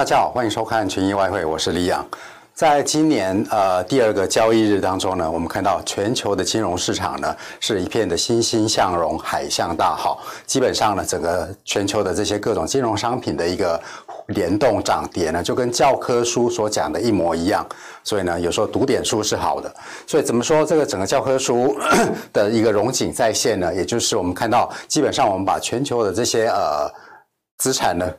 大家好，欢迎收看群益外汇，我是李阳。在今年呃第二个交易日当中呢，我们看到全球的金融市场呢是一片的欣欣向荣，海象大好。基本上呢，整个全球的这些各种金融商品的一个联动涨跌呢，就跟教科书所讲的一模一样。所以呢，有时候读点书是好的。所以怎么说这个整个教科书 的一个融景再现呢？也就是我们看到，基本上我们把全球的这些呃资产呢。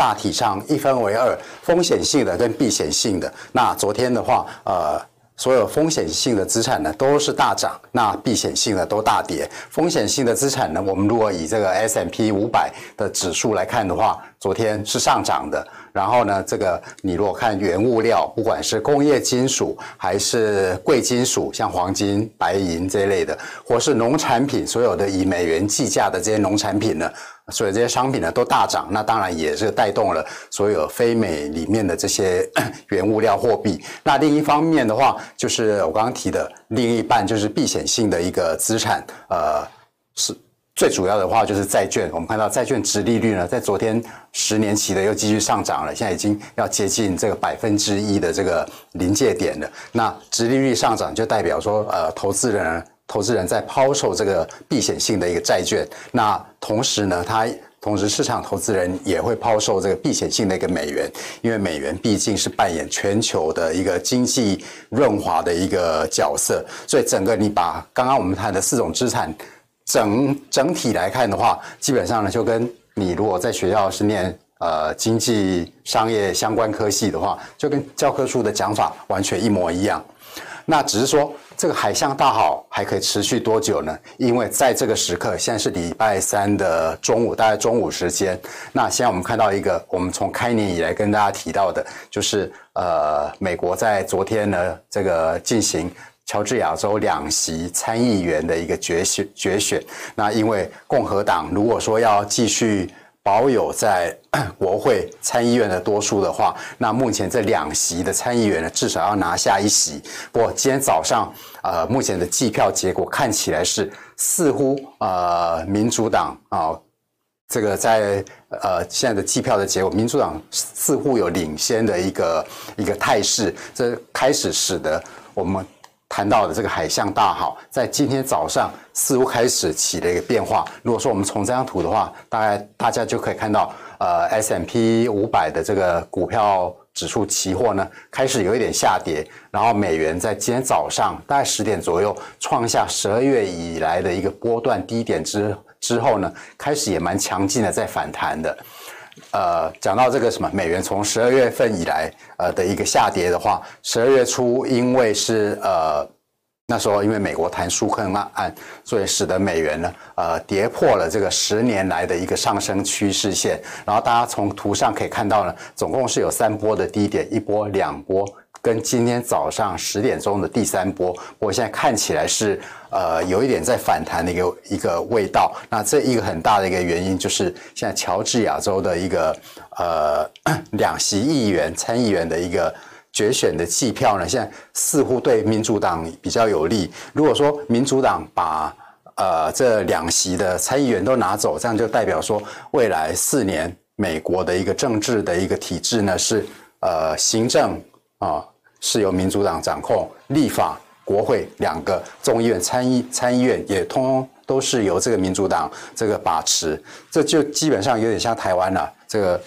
大体上一分为二，风险性的跟避险性的。那昨天的话，呃，所有风险性的资产呢都是大涨，那避险性的都大跌。风险性的资产呢，我们如果以这个 S M P 五百的指数来看的话，昨天是上涨的。然后呢，这个你如果看原物料，不管是工业金属还是贵金属，像黄金、白银这一类的，或是农产品，所有的以美元计价的这些农产品呢，所有这些商品呢都大涨。那当然也是带动了所有非美里面的这些 原物料货币。那另一方面的话，就是我刚刚提的另一半，就是避险性的一个资产，呃，是。最主要的话就是债券，我们看到债券殖利率呢，在昨天十年期的又继续上涨了，现在已经要接近这个百分之一的这个临界点了。那殖利率上涨就代表说，呃，投资人投资人在抛售这个避险性的一个债券。那同时呢，它同时市场投资人也会抛售这个避险性的一个美元，因为美元毕竟是扮演全球的一个经济润滑的一个角色。所以整个你把刚刚我们谈的四种资产。整整体来看的话，基本上呢，就跟你如果在学校是念呃经济商业相关科系的话，就跟教科书的讲法完全一模一样。那只是说这个海象大好还可以持续多久呢？因为在这个时刻，现在是礼拜三的中午，大概中午时间。那现在我们看到一个，我们从开年以来跟大家提到的，就是呃，美国在昨天呢这个进行。乔治亚州两席参议员的一个决选决选，那因为共和党如果说要继续保有在 国会参议院的多数的话，那目前这两席的参议员呢，至少要拿下一席。不过今天早上，呃，目前的计票结果看起来是似乎呃，民主党啊，这个在呃现在的计票的结果，民主党似乎有领先的一个一个态势，这开始使得我们。谈到的这个海象大好，在今天早上似乎开始起了一个变化。如果说我们从这张图的话，大概大家就可以看到，呃，S M P 五百的这个股票指数期货呢，开始有一点下跌。然后美元在今天早上大概十点左右创下十二月以来的一个波段低点之之后呢，开始也蛮强劲的在反弹的。呃，讲到这个什么美元从十二月份以来呃的一个下跌的话，十二月初因为是呃那时候因为美国谈纾困案，所以使得美元呢呃跌破了这个十年来的一个上升趋势线。然后大家从图上可以看到呢，总共是有三波的低点，一波、两波。跟今天早上十点钟的第三波，我现在看起来是呃有一点在反弹的一个一个味道。那这一个很大的一个原因就是现在乔治亚州的一个呃两席议员参议员的一个决选的计票呢，现在似乎对民主党比较有利。如果说民主党把呃这两席的参议员都拿走，这样就代表说未来四年美国的一个政治的一个体制呢是呃行政。啊、是由民主党掌控，立法、国会两个众议院、参议参议院也通通都是由这个民主党这个把持，这就基本上有点像台湾了。这个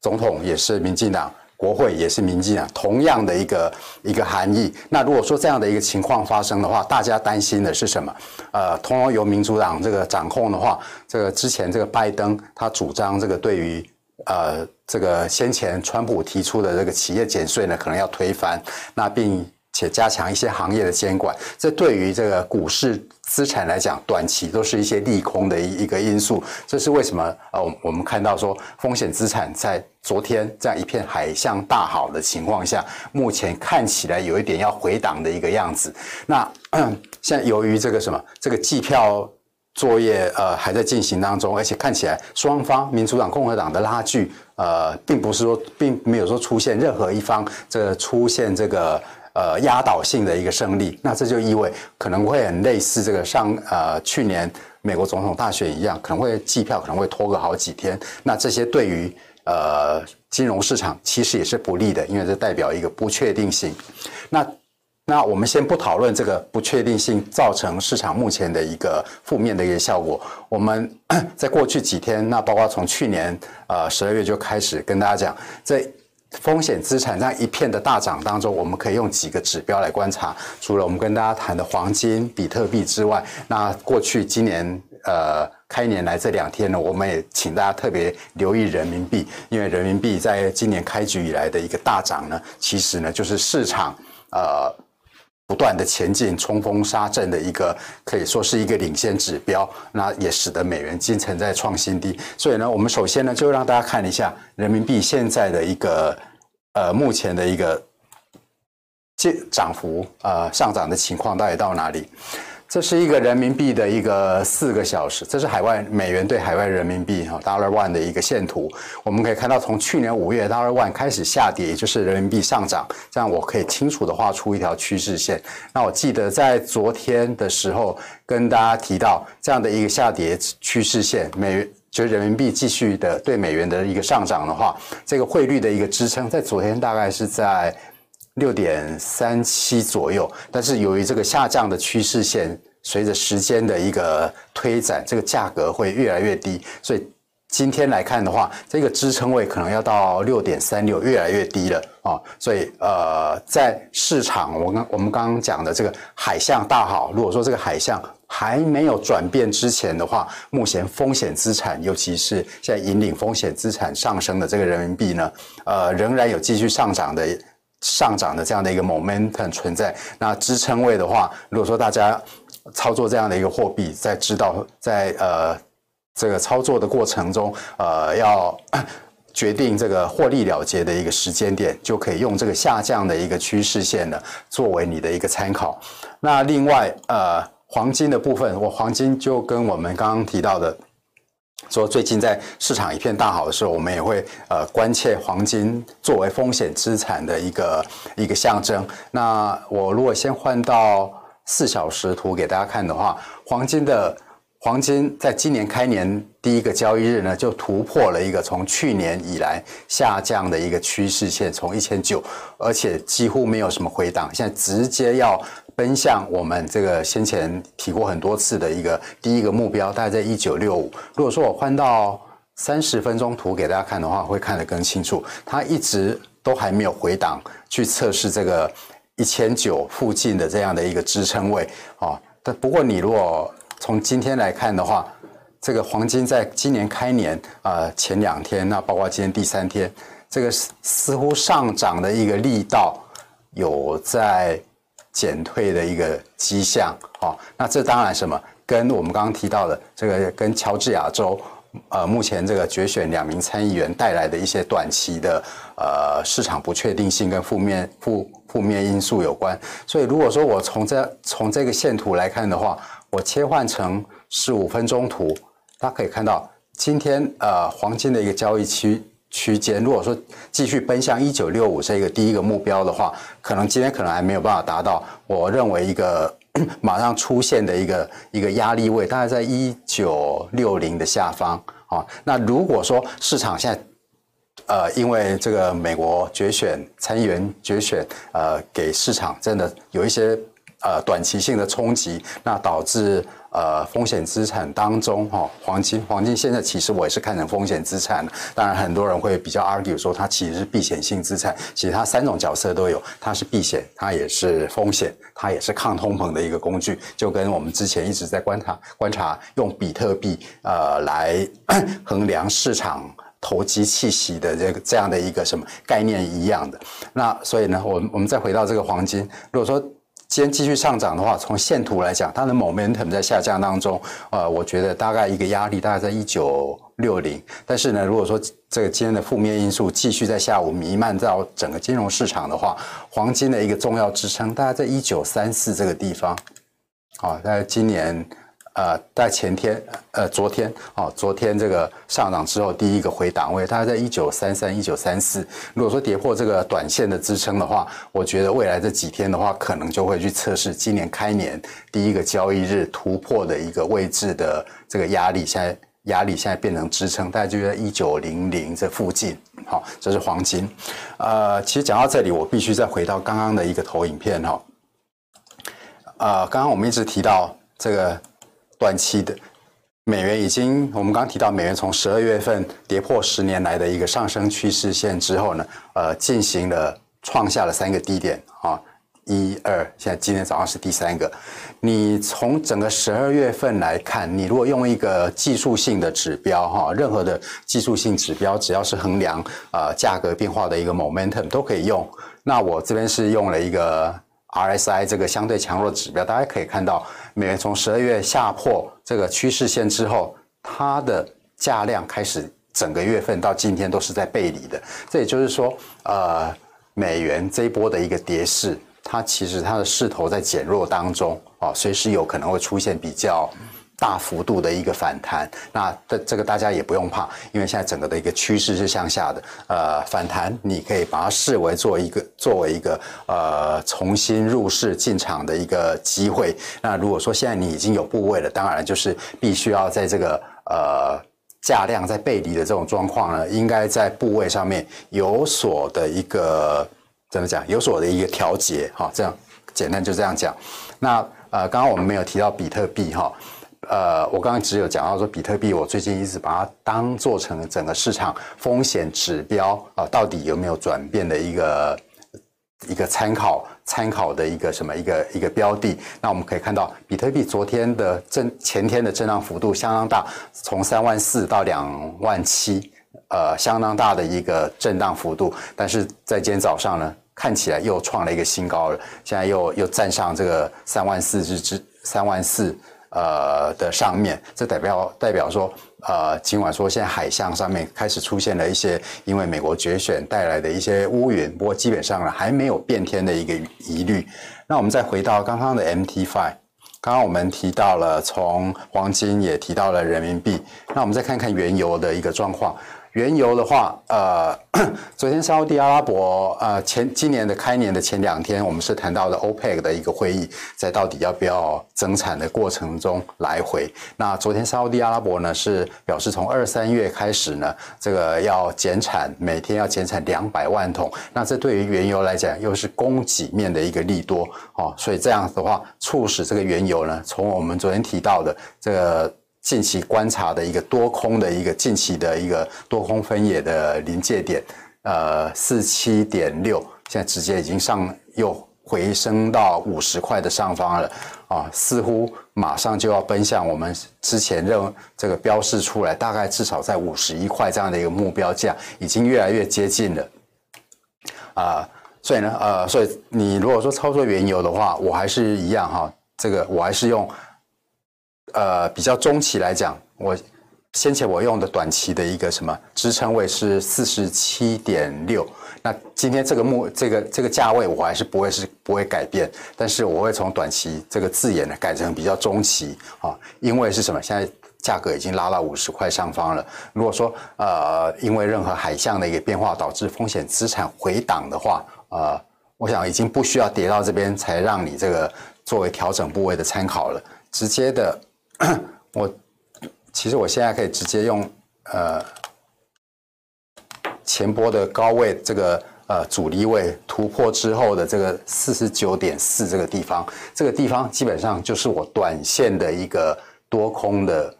总统也是民进党，国会也是民进党，同样的一个一个含义。那如果说这样的一个情况发生的话，大家担心的是什么？呃，通通由民主党这个掌控的话，这个之前这个拜登他主张这个对于。呃，这个先前川普提出的这个企业减税呢，可能要推翻，那并且加强一些行业的监管，这对于这个股市资产来讲，短期都是一些利空的一一个因素。这是为什么？呃，我们看到说风险资产在昨天这样一片海象大好的情况下，目前看起来有一点要回档的一个样子。那 现在由于这个什么，这个计票。作业呃还在进行当中，而且看起来双方民主党、共和党的拉锯呃，并不是说并没有说出现任何一方这个出现这个呃压倒性的一个胜利，那这就意味可能会很类似这个上呃去年美国总统大选一样，可能会计票可能会拖个好几天，那这些对于呃金融市场其实也是不利的，因为这代表一个不确定性。那那我们先不讨论这个不确定性造成市场目前的一个负面的一个效果。我们 在过去几天，那包括从去年呃十二月就开始跟大家讲，在风险资产这样一片的大涨当中，我们可以用几个指标来观察。除了我们跟大家谈的黄金、比特币之外，那过去今年呃开年来这两天呢，我们也请大家特别留意人民币，因为人民币在今年开局以来的一个大涨呢，其实呢就是市场呃。不断的前进，冲锋杀阵的一个可以说是一个领先指标，那也使得美元金存在创新低。所以呢，我们首先呢就让大家看一下人民币现在的一个呃目前的一个这涨幅呃上涨的情况到底到哪里？这是一个人民币的一个四个小时，这是海外美元对海外人民币哈 Dollar One 的一个线图。我们可以看到，从去年五月 Dollar One 开始下跌，也就是人民币上涨，这样我可以清楚地画出一条趋势线。那我记得在昨天的时候跟大家提到，这样的一个下跌趋势线，美元就是人民币继续的对美元的一个上涨的话，这个汇率的一个支撑，在昨天大概是在。六点三七左右，但是由于这个下降的趋势线，随着时间的一个推展，这个价格会越来越低，所以今天来看的话，这个支撑位可能要到六点三六，越来越低了啊。所以呃，在市场，我刚我们刚刚讲的这个海象大好，如果说这个海象还没有转变之前的话，目前风险资产，尤其是现在引领风险资产上升的这个人民币呢，呃，仍然有继续上涨的。上涨的这样的一个 momentum 存在，那支撑位的话，如果说大家操作这样的一个货币，在知道在呃这个操作的过程中，呃要 决定这个获利了结的一个时间点，就可以用这个下降的一个趋势线呢，作为你的一个参考。那另外呃黄金的部分，我黄金就跟我们刚刚提到的。说最近在市场一片大好的时候，我们也会呃关切黄金作为风险资产的一个一个象征。那我如果先换到四小时图给大家看的话，黄金的黄金在今年开年第一个交易日呢，就突破了一个从去年以来下降的一个趋势线，从一千九，而且几乎没有什么回档，现在直接要。奔向我们这个先前提过很多次的一个第一个目标，大概在一九六五。如果说我换到三十分钟图给大家看的话，会看得更清楚。它一直都还没有回档去测试这个一千九附近的这样的一个支撑位啊。但不过你如果从今天来看的话，这个黄金在今年开年啊前两天，那包括今天第三天，这个似乎上涨的一个力道有在。减退的一个迹象，哦，那这当然什么？跟我们刚刚提到的这个，跟乔治亚州，呃，目前这个决选两名参议员带来的一些短期的呃市场不确定性跟负面负负面因素有关。所以，如果说我从这从这个线图来看的话，我切换成十五分钟图，大家可以看到今天呃黄金的一个交易区。区间，如果说继续奔向一九六五这个第一个目标的话，可能今天可能还没有办法达到。我认为一个 马上出现的一个一个压力位，大概在一九六零的下方啊。那如果说市场现在呃，因为这个美国决选参议员决选呃，给市场真的有一些呃短期性的冲击，那导致。呃，风险资产当中，哈，黄金，黄金现在其实我也是看成风险资产。当然，很多人会比较 argue 说它其实是避险性资产。其实它三种角色都有，它是避险，它也是风险，它也是抗通膨的一个工具。就跟我们之前一直在观察观察用比特币呃来衡量市场投机气息的这个这样的一个什么概念一样的。那所以呢，我们我们再回到这个黄金，如果说。今天继续上涨的话，从线图来讲，它的 momentum 在下降当中，呃，我觉得大概一个压力大概在一九六零。但是呢，如果说这个今天的负面因素继续在下午弥漫到整个金融市场的话，黄金的一个重要支撑大概在一九三四这个地方。好，在今年。呃，在前天，呃，昨天，哦，昨天这个上涨之后，第一个回档位，大概在一九三三、一九三四。如果说跌破这个短线的支撑的话，我觉得未来这几天的话，可能就会去测试今年开年第一个交易日突破的一个位置的这个压力。现在压力现在变成支撑，大概就在一九零零这附近。好，这是黄金。呃，其实讲到这里，我必须再回到刚刚的一个投影片哈。呃，刚刚我们一直提到这个短期的美元已经，我们刚提到美元从十二月份跌破十年来的一个上升趋势线之后呢，呃，进行了创下了三个低点啊。一二，现在今天早上是第三个。你从整个十二月份来看，你如果用一个技术性的指标，哈，任何的技术性指标，只要是衡量呃价格变化的一个 momentum 都可以用。那我这边是用了一个 RSI 这个相对强弱指标，大家可以看到，美元从十二月下破这个趋势线之后，它的价量开始整个月份到今天都是在背离的。这也就是说，呃，美元这一波的一个跌势。它其实它的势头在减弱当中啊，随时有可能会出现比较大幅度的一个反弹。那这这个大家也不用怕，因为现在整个的一个趋势是向下的。呃，反弹你可以把它视为做一个作为一个呃重新入市进场的一个机会。那如果说现在你已经有部位了，当然就是必须要在这个呃价量在背离的这种状况呢，应该在部位上面有所的一个。怎么讲？有所的一个调节，哈，这样简单就这样讲。那呃，刚刚我们没有提到比特币，哈，呃，我刚刚只有讲到说比特币，我最近一直把它当做成整个市场风险指标啊，到底有没有转变的一个一个参考参考的一个什么一个一个标的。那我们可以看到，比特币昨天的震前天的震荡幅度相当大，从三万四到两万七。呃，相当大的一个震荡幅度，但是在今天早上呢，看起来又创了一个新高了，现在又又站上这个三万四之之三万四呃的上面，这代表代表说，呃，尽管说现在海象上面开始出现了一些因为美国决选带来的一些乌云，不过基本上呢还没有变天的一个疑虑。那我们再回到刚刚的 MT5，刚刚我们提到了从黄金也提到了人民币，那我们再看看原油的一个状况。原油的话，呃，昨天沙乌地阿拉伯，呃，前今年的开年的前两天，我们是谈到了 OPEC 的一个会议，在到底要不要增产的过程中来回。那昨天沙乌地阿拉伯呢是表示，从二三月开始呢，这个要减产，每天要减产两百万桶。那这对于原油来讲，又是供给面的一个利多，哦，所以这样子的话，促使这个原油呢，从我们昨天提到的这个。近期观察的一个多空的一个近期的一个多空分野的临界点，呃，四七点六，现在直接已经上又回升到五十块的上方了啊，似乎马上就要奔向我们之前认这个标示出来，大概至少在五十一块这样的一个目标价，已经越来越接近了啊，所以呢，呃，所以你如果说操作原油的话，我还是一样哈，这个我还是用。呃，比较中期来讲，我先前我用的短期的一个什么支撑位是四十七点六。那今天这个目这个这个价位我还是不会是不会改变，但是我会从短期这个字眼呢改成比较中期啊，因为是什么？现在价格已经拉到五十块上方了。如果说呃，因为任何海象的一个变化导致风险资产回档的话，呃，我想已经不需要跌到这边才让你这个作为调整部位的参考了，直接的。我其实我现在可以直接用呃前波的高位这个呃阻力位突破之后的这个四十九点四这个地方，这个地方基本上就是我短线的一个多空的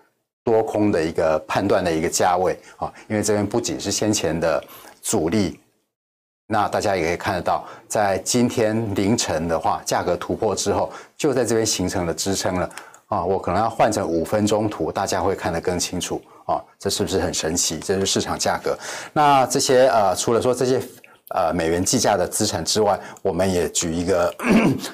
多空的一个判断的一个价位啊，因为这边不仅是先前的阻力，那大家也可以看得到，在今天凌晨的话，价格突破之后，就在这边形成了支撑了。啊，我可能要换成五分钟图，大家会看得更清楚啊。这是不是很神奇？这是市场价格。那这些呃，除了说这些呃美元计价的资产之外，我们也举一个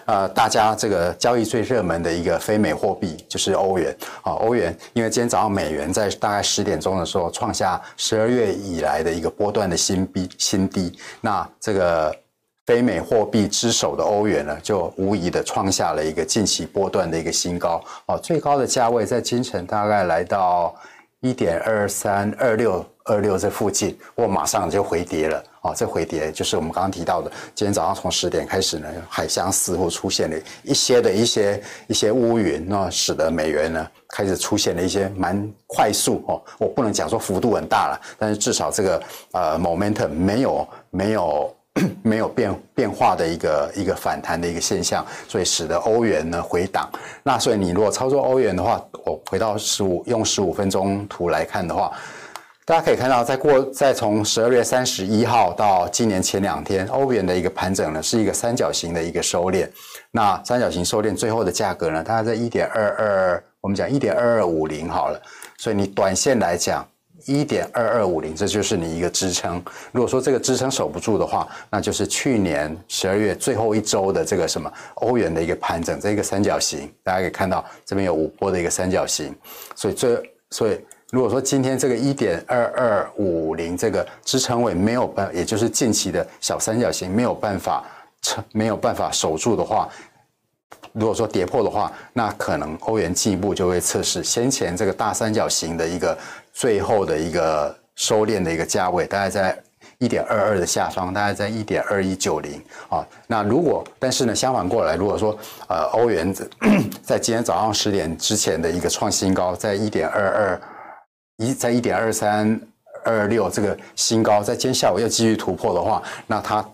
呃大家这个交易最热门的一个非美货币，就是欧元啊。欧元，因为今天早上美元在大概十点钟的时候创下十二月以来的一个波段的新低新低，那这个。非美货币之首的欧元呢，就无疑的创下了一个近期波段的一个新高哦，最高的价位在今晨大概来到一点二三二六二六这附近，我马上就回跌了啊，这回跌就是我们刚刚提到的，今天早上从十点开始呢，海峡似乎出现了一些的一些一些乌云，那使得美元呢开始出现了一些蛮快速哦，我不能讲说幅度很大了，但是至少这个呃 momentum 没有没有。没有变变化的一个一个反弹的一个现象，所以使得欧元呢回档。那所以你如果操作欧元的话，我回到十五用十五分钟图来看的话，大家可以看到，在过在从十二月三十一号到今年前两天，欧元的一个盘整呢是一个三角形的一个收敛。那三角形收敛最后的价格呢，大概在一点二二，我们讲一点二二五零好了。所以你短线来讲。一点二二五零，这就是你一个支撑。如果说这个支撑守不住的话，那就是去年十二月最后一周的这个什么欧元的一个盘整，这个三角形，大家可以看到这边有五波的一个三角形。所以这，所以如果说今天这个一点二二五零这个支撑位没有办，也就是近期的小三角形没有办法撑，没有办法守住的话。如果说跌破的话，那可能欧元进一步就会测试先前这个大三角形的一个最后的一个收敛的一个价位，大概在一点二二的下方，大概在一点二一九零啊。那如果但是呢，相反过来，如果说呃欧元 在今天早上十点之前的一个创新高，在一点二二一，在一点二三二六这个新高，在今天下午又继续突破的话，那它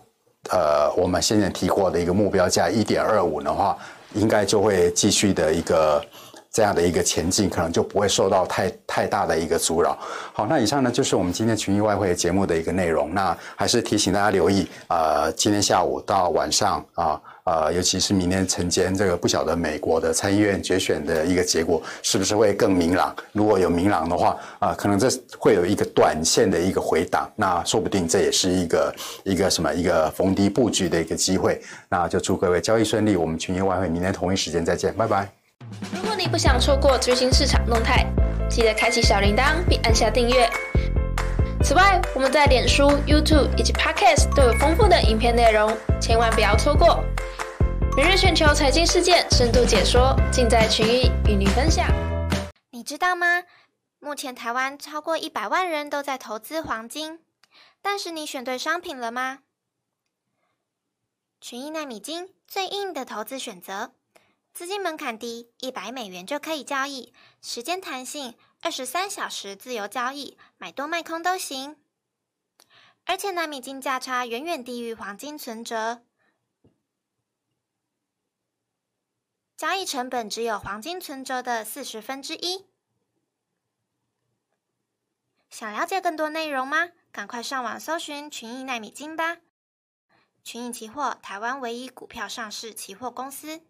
呃我们先前提过的一个目标价一点二五的话。应该就会继续的一个这样的一个前进，可能就不会受到太太大的一个阻扰。好，那以上呢就是我们今天群益外汇节目的一个内容。那还是提醒大家留意，呃，今天下午到晚上啊。呃，尤其是明天晨间，这个不晓得美国的参议院决选的一个结果是不是会更明朗？如果有明朗的话，啊、可能这会有一个短线的一个回档，那说不定这也是一个一个什么一个逢低布局的一个机会。那就祝各位交易顺利，我们群益外汇明天同一时间再见，拜拜。你不想错过最新市场动态，记得开启小铃铛并按下订阅。此外，我们在脸书、YouTube 以及 Podcast 都有丰富的影片内容，千万不要错过。每日全球财经事件深度解说，尽在群益与你分享。你知道吗？目前台湾超过一百万人都在投资黄金，但是你选对商品了吗？群益奈米金最硬的投资选择，资金门槛低，一百美元就可以交易，时间弹性，二十三小时自由交易，买多卖空都行。而且纳米金价差远远低于黄金存折。交易成本只有黄金存折的四十分之一。想了解更多内容吗？赶快上网搜寻群益纳米金吧！群益期货，台湾唯一股票上市期货公司。